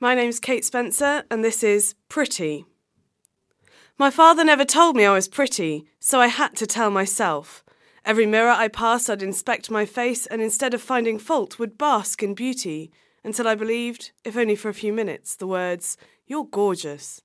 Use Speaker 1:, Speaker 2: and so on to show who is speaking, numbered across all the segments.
Speaker 1: My name's Kate Spencer, and this is Pretty. My father never told me I was pretty, so I had to tell myself. Every mirror I passed, I'd inspect my face, and instead of finding fault, would bask in beauty, until I believed, if only for a few minutes, the words, You're gorgeous.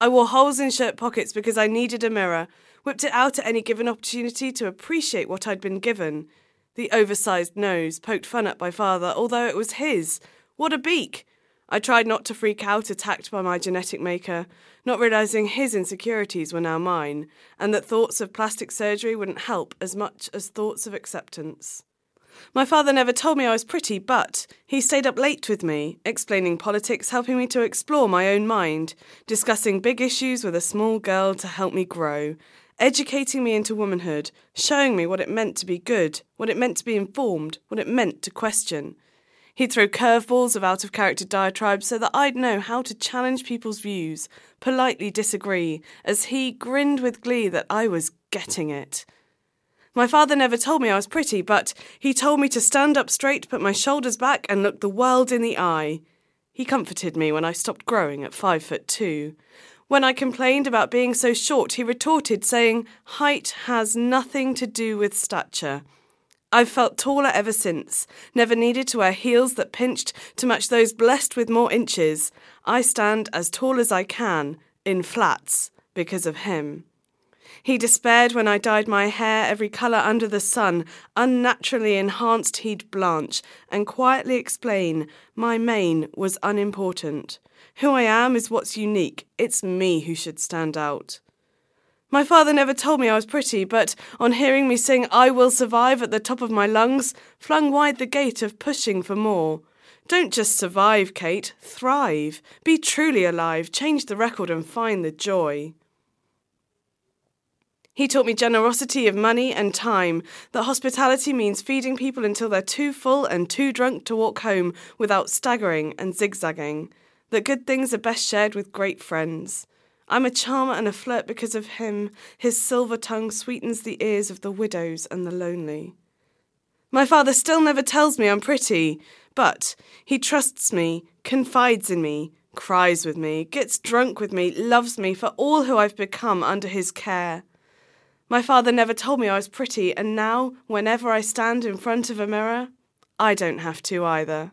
Speaker 1: I wore holes in shirt pockets because I needed a mirror, whipped it out at any given opportunity to appreciate what I'd been given. The oversized nose, poked fun at by father, although it was his. What a beak! I tried not to freak out, attacked by my genetic maker, not realizing his insecurities were now mine, and that thoughts of plastic surgery wouldn't help as much as thoughts of acceptance. My father never told me I was pretty, but he stayed up late with me, explaining politics, helping me to explore my own mind, discussing big issues with a small girl to help me grow, educating me into womanhood, showing me what it meant to be good, what it meant to be informed, what it meant to question. He'd throw curveballs of out of character diatribes so that I'd know how to challenge people's views, politely disagree, as he grinned with glee that I was getting it. My father never told me I was pretty, but he told me to stand up straight, put my shoulders back, and look the world in the eye. He comforted me when I stopped growing at five foot two. When I complained about being so short, he retorted, saying, Height has nothing to do with stature. I've felt taller ever since, never needed to wear heels that pinched to match those blessed with more inches. I stand as tall as I can, in flats, because of him. He despaired when I dyed my hair every colour under the sun, unnaturally enhanced he'd blanch, and quietly explain my mane was unimportant. Who I am is what's unique, it's me who should stand out. My father never told me I was pretty, but on hearing me sing I Will Survive at the top of my lungs, flung wide the gate of pushing for more. Don't just survive, Kate, thrive. Be truly alive, change the record and find the joy. He taught me generosity of money and time, that hospitality means feeding people until they're too full and too drunk to walk home without staggering and zigzagging, that good things are best shared with great friends. I'm a charmer and a flirt because of him. His silver tongue sweetens the ears of the widows and the lonely. My father still never tells me I'm pretty, but he trusts me, confides in me, cries with me, gets drunk with me, loves me for all who I've become under his care. My father never told me I was pretty, and now, whenever I stand in front of a mirror, I don't have to either.